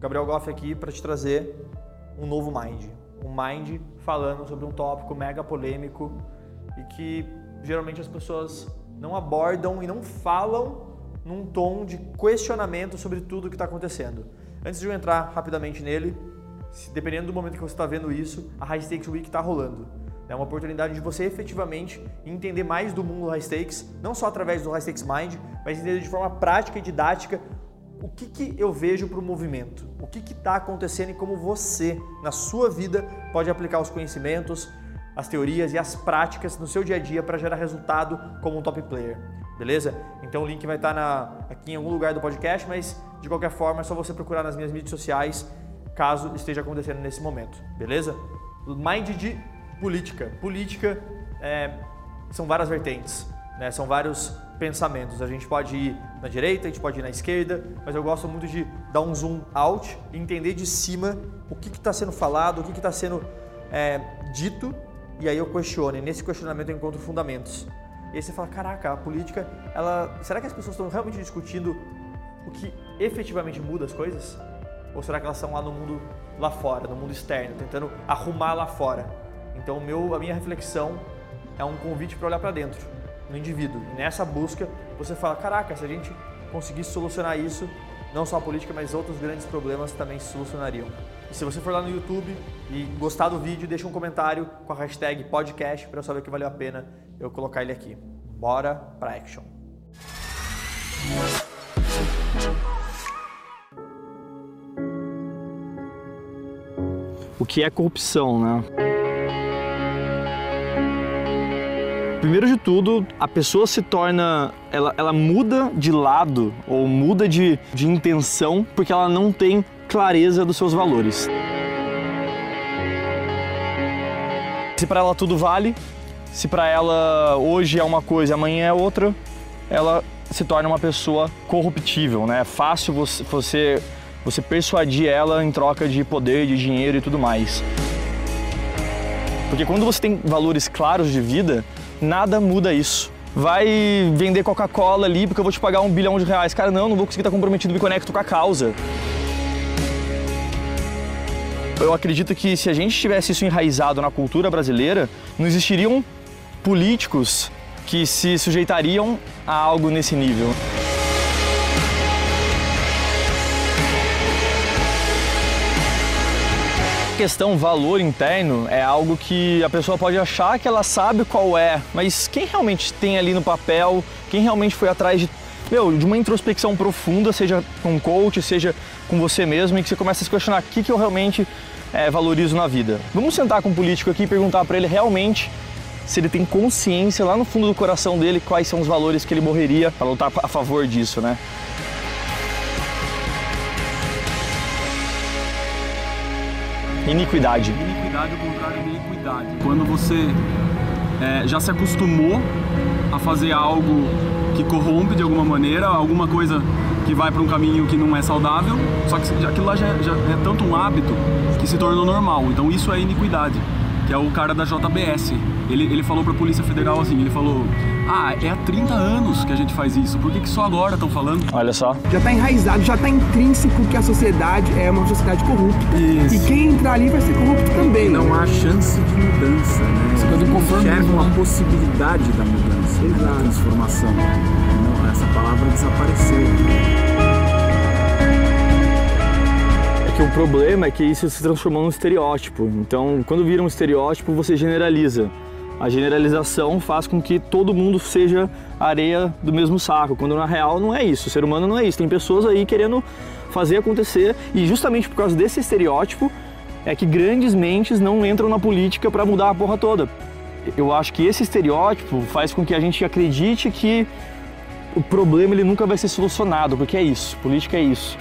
Gabriel Goff aqui para te trazer um novo Mind. Um Mind falando sobre um tópico mega polêmico e que geralmente as pessoas não abordam e não falam num tom de questionamento sobre tudo o que está acontecendo. Antes de eu entrar rapidamente nele, dependendo do momento que você está vendo isso, a High Stakes Week está rolando. É uma oportunidade de você efetivamente entender mais do mundo High Stakes, não só através do High Stakes Mind, mas entender de forma prática e didática o que, que eu vejo para o movimento, o que está acontecendo e como você, na sua vida, pode aplicar os conhecimentos, as teorias e as práticas no seu dia a dia para gerar resultado como um top player. Beleza? Então o link vai estar tá aqui em algum lugar do podcast, mas de qualquer forma é só você procurar nas minhas mídias sociais caso esteja acontecendo nesse momento. Beleza? Mind de política. Política é, são várias vertentes, né? são vários pensamentos. A gente pode ir na direita, a gente pode ir na esquerda, mas eu gosto muito de dar um zoom out e entender de cima o que está sendo falado, o que está sendo é, dito, e aí eu questiono. E nesse questionamento eu encontro fundamentos. E aí você fala, caraca, a política, ela, será que as pessoas estão realmente discutindo o que efetivamente muda as coisas? Ou será que elas estão lá no mundo lá fora, no mundo externo, tentando arrumar lá fora? Então, meu, a minha reflexão é um convite para olhar para dentro no indivíduo. E nessa busca, você fala: caraca, se a gente conseguisse solucionar isso, não só a política, mas outros grandes problemas também se solucionariam. E se você for lá no YouTube e gostar do vídeo, deixa um comentário com a hashtag podcast para eu saber que valeu a pena eu colocar ele aqui. Bora para action. O que é corrupção, né? Primeiro de tudo, a pessoa se torna. Ela, ela muda de lado ou muda de, de intenção porque ela não tem clareza dos seus valores. Se para ela tudo vale, se para ela hoje é uma coisa amanhã é outra, ela se torna uma pessoa corruptível, né? É fácil você, você persuadir ela em troca de poder, de dinheiro e tudo mais. Porque quando você tem valores claros de vida, nada muda isso. Vai vender Coca-Cola ali porque eu vou te pagar um bilhão de reais. Cara, não, não vou conseguir estar comprometido, me conecto com a causa. Eu acredito que se a gente tivesse isso enraizado na cultura brasileira, não existiriam políticos que se sujeitariam a algo nesse nível. Questão valor interno é algo que a pessoa pode achar que ela sabe qual é, mas quem realmente tem ali no papel, quem realmente foi atrás de, meu, de uma introspecção profunda, seja com um coach, seja com você mesmo, e que você começa a se questionar o que, que eu realmente é, valorizo na vida. Vamos sentar com um político aqui e perguntar para ele realmente se ele tem consciência lá no fundo do coração dele quais são os valores que ele morreria para lutar a favor disso, né? Iniquidade. Iniquidade o contrário de iniquidade. Quando você é, já se acostumou a fazer algo que corrompe de alguma maneira, alguma coisa que vai para um caminho que não é saudável, só que aquilo lá já, já é tanto um hábito que se tornou normal. Então isso é iniquidade que é o cara da JBS. Ele, ele falou para a Polícia Federal assim, ele falou, ah, é há 30 anos que a gente faz isso, por que, que só agora estão falando? Olha só. Já está enraizado, já está intrínseco que a sociedade é uma sociedade corrupta. Isso. E quem entrar ali vai ser corrupto também. Não há chance de mudança, né? Você não enxerga uma possibilidade da mudança, né? da transformação. Não, essa palavra desapareceu que o problema é que isso se transformou num estereótipo. Então, quando vira um estereótipo, você generaliza. A generalização faz com que todo mundo seja areia do mesmo saco, quando na real não é isso. O ser humano não é isso. Tem pessoas aí querendo fazer acontecer e justamente por causa desse estereótipo é que grandes mentes não entram na política para mudar a porra toda. Eu acho que esse estereótipo faz com que a gente acredite que o problema ele nunca vai ser solucionado, porque é isso, política é isso.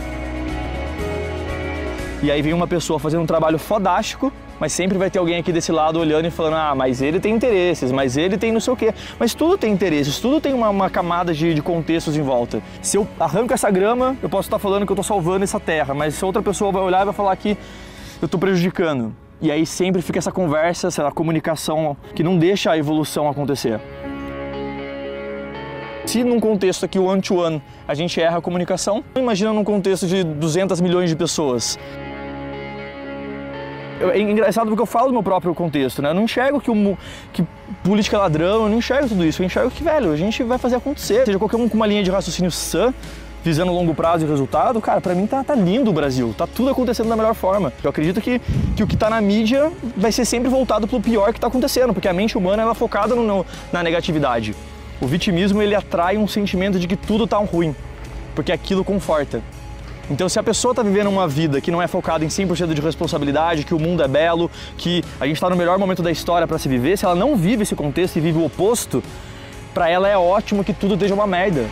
E aí vem uma pessoa fazendo um trabalho fodástico, mas sempre vai ter alguém aqui desse lado olhando e falando: ah, mas ele tem interesses, mas ele tem não sei o quê. Mas tudo tem interesses, tudo tem uma, uma camada de, de, contextos em volta. Se eu arranco essa grama, eu posso estar falando que eu estou salvando essa terra, mas se outra pessoa vai olhar e vai falar que eu estou prejudicando. E aí sempre fica essa conversa, essa comunicação que não deixa a evolução acontecer. Se num contexto aqui one-to-one a gente erra a comunicação, imagina num contexto de 200 milhões de pessoas. É engraçado porque eu falo do meu próprio contexto, né? Eu não enxergo que, o, que política é ladrão, eu não enxergo tudo isso. Eu enxergo que, velho, a gente vai fazer acontecer. Seja qualquer um com uma linha de raciocínio sã, visando longo prazo e resultado, cara, para mim tá, tá, lindo o Brasil, tá tudo acontecendo da melhor forma. Eu acredito que, que o que tá na mídia vai ser sempre voltado pro pior que tá acontecendo, porque a mente humana ela é focada no, na negatividade. O vitimismo ele atrai um sentimento de que tudo tá ruim, porque aquilo conforta. Então, se a pessoa está vivendo uma vida que não é focada em 100% de responsabilidade, que o mundo é belo, que a gente está no melhor momento da história para se viver, se ela não vive esse contexto e vive o oposto, para ela é ótimo que tudo esteja uma merda.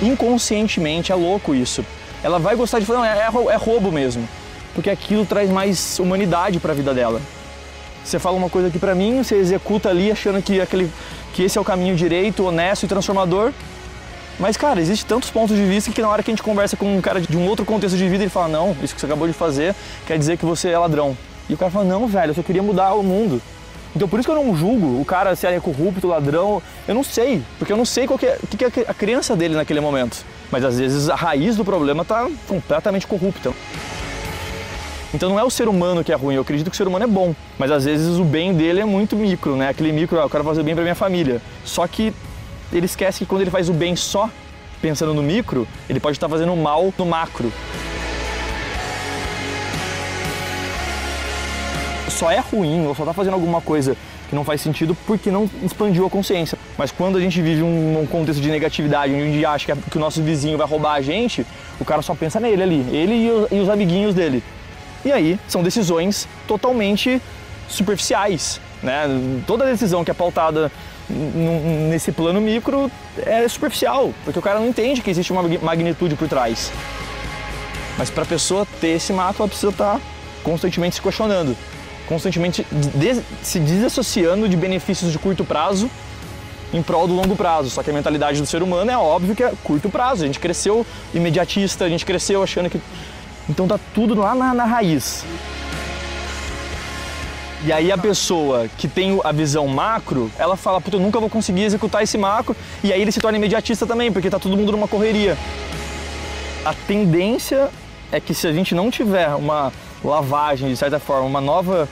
Inconscientemente é louco isso. Ela vai gostar de falar, não, é, é, é roubo mesmo, porque aquilo traz mais humanidade para a vida dela. Você fala uma coisa aqui para mim, você executa ali achando que, aquele, que esse é o caminho direito, honesto e transformador, mas, cara, existe tantos pontos de vista que na hora que a gente conversa com um cara de um outro contexto de vida, ele fala, não, isso que você acabou de fazer quer dizer que você é ladrão. E o cara fala, não, velho, eu só queria mudar o mundo. Então por isso que eu não julgo o cara se ele é corrupto, ladrão, eu não sei, porque eu não sei qual que é, que é a crença dele naquele momento. Mas às vezes a raiz do problema está completamente corrupta. Então não é o ser humano que é ruim, eu acredito que o ser humano é bom, mas às vezes o bem dele é muito micro, né? Aquele micro, ah, eu quero fazer bem para minha família. Só que ele esquece que quando ele faz o bem só pensando no micro, ele pode estar fazendo mal no macro. Só é ruim ou só está fazendo alguma coisa que não faz sentido porque não expandiu a consciência. Mas quando a gente vive um, contexto de negatividade, onde a gente acha que, é, que, o nosso vizinho vai roubar a gente, o cara só pensa nele ali, ele e os, e os amiguinhos dele. E aí são decisões totalmente superficiais. Né? Toda decisão que é pautada nesse plano micro é superficial, porque o cara não entende que existe uma magnitude por trás. Mas para a pessoa ter esse mapa, ela precisa estar tá constantemente se questionando, constantemente des se desassociando de benefícios de curto prazo em prol do longo prazo. Só que a mentalidade do ser humano é óbvio que é curto prazo. A gente cresceu imediatista, a gente cresceu achando que. Então tá tudo lá na, na raiz. E aí a pessoa que tem a visão macro, ela fala, puta, eu nunca vou conseguir executar esse macro, e aí ele se torna imediatista também, porque tá todo mundo numa correria. A tendência é que se a gente não tiver uma lavagem, de certa forma, uma nova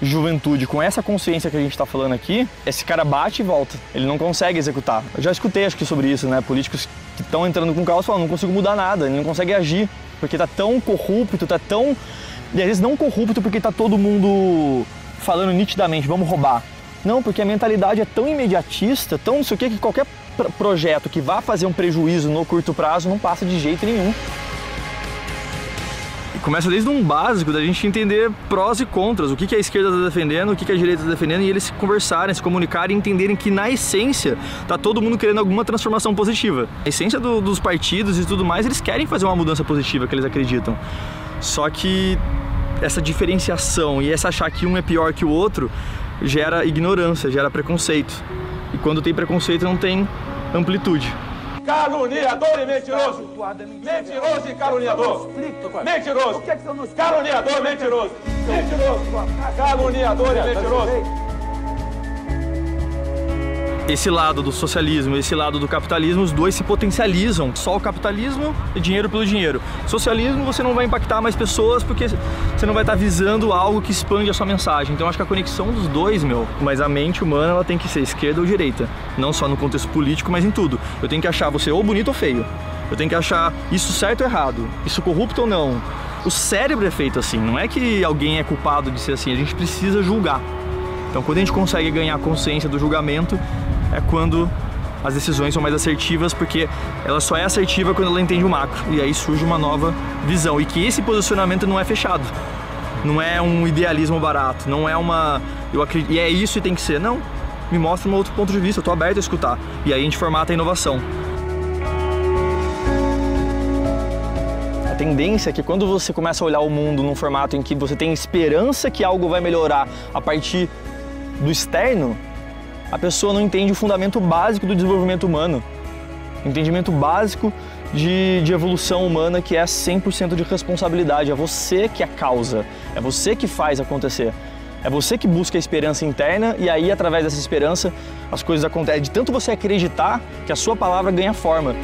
juventude com essa consciência que a gente está falando aqui, esse cara bate e volta. Ele não consegue executar. Eu já escutei acho que sobre isso, né? Políticos que estão entrando com caos falam, não consigo mudar nada, ele não consegue agir, porque tá tão corrupto, tá tão... E às vezes não corrupto porque tá todo mundo falando nitidamente, vamos roubar. Não, porque a mentalidade é tão imediatista, tão não sei o que, que qualquer projeto que vá fazer um prejuízo no curto prazo não passa de jeito nenhum. E começa desde um básico da gente entender prós e contras, o que, que a esquerda está defendendo, o que, que a direita está defendendo, e eles se conversarem, se comunicarem e entenderem que na essência tá todo mundo querendo alguma transformação positiva. A essência do, dos partidos e tudo mais, eles querem fazer uma mudança positiva que eles acreditam. Só que essa diferenciação e essa achar que um é pior que o outro gera ignorância, gera preconceito. E quando tem preconceito não tem amplitude. Caluniador e mentiroso. Mentiroso e caluniador. Mentiroso. Caluniador, mentiroso. Mentiroso. Caluniador e mentiroso esse lado do socialismo, esse lado do capitalismo, os dois se potencializam. Só o capitalismo e dinheiro pelo dinheiro. Socialismo você não vai impactar mais pessoas porque você não vai estar visando algo que expande a sua mensagem. Então acho que a conexão dos dois, meu, mas a mente humana ela tem que ser esquerda ou direita, não só no contexto político, mas em tudo. Eu tenho que achar você ou bonito ou feio. Eu tenho que achar isso certo ou errado, isso corrupto ou não. O cérebro é feito assim, não é que alguém é culpado de ser assim, a gente precisa julgar. Então, quando a gente consegue ganhar consciência do julgamento, é quando as decisões são mais assertivas, porque ela só é assertiva quando ela entende o macro. E aí surge uma nova visão. E que esse posicionamento não é fechado. Não é um idealismo barato, não é uma. Eu acredito, e é isso e tem que ser. Não. Me mostra um outro ponto de vista, eu tô aberto a escutar. E aí a gente formata a inovação. A tendência é que quando você começa a olhar o mundo num formato em que você tem esperança que algo vai melhorar a partir do externo, a pessoa não entende o fundamento básico do desenvolvimento humano, o entendimento básico de, de evolução humana que é 100% de responsabilidade, é você que é causa, é você que faz acontecer. É você que busca a esperança interna e aí, através dessa esperança, as coisas acontecem. De tanto você acreditar que a sua palavra ganha forma.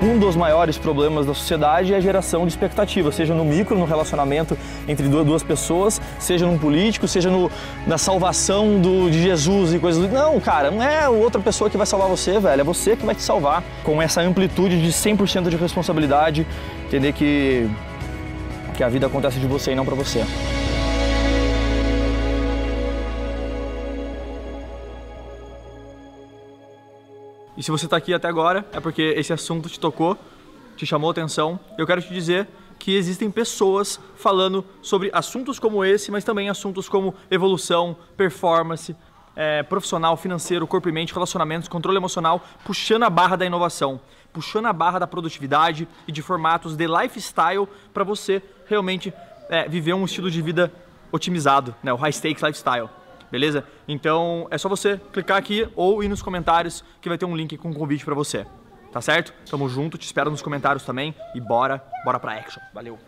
Um dos maiores problemas da sociedade é a geração de expectativa, seja no micro, no relacionamento entre duas pessoas, seja num político, seja no, na salvação do, de Jesus e coisas do... Não, cara, não é outra pessoa que vai salvar você, velho, é você que vai te salvar. Com essa amplitude de 100% de responsabilidade, entender que, que a vida acontece de você e não para você. E se você está aqui até agora, é porque esse assunto te tocou, te chamou atenção. Eu quero te dizer que existem pessoas falando sobre assuntos como esse, mas também assuntos como evolução, performance, é, profissional, financeiro, corpo e mente, relacionamentos, controle emocional, puxando a barra da inovação, puxando a barra da produtividade e de formatos de lifestyle para você realmente é, viver um estilo de vida otimizado, né? o high stakes lifestyle beleza? Então é só você clicar aqui ou ir nos comentários que vai ter um link com um convite para você. Tá certo? Tamo junto, te espero nos comentários também e bora, bora pra action. Valeu!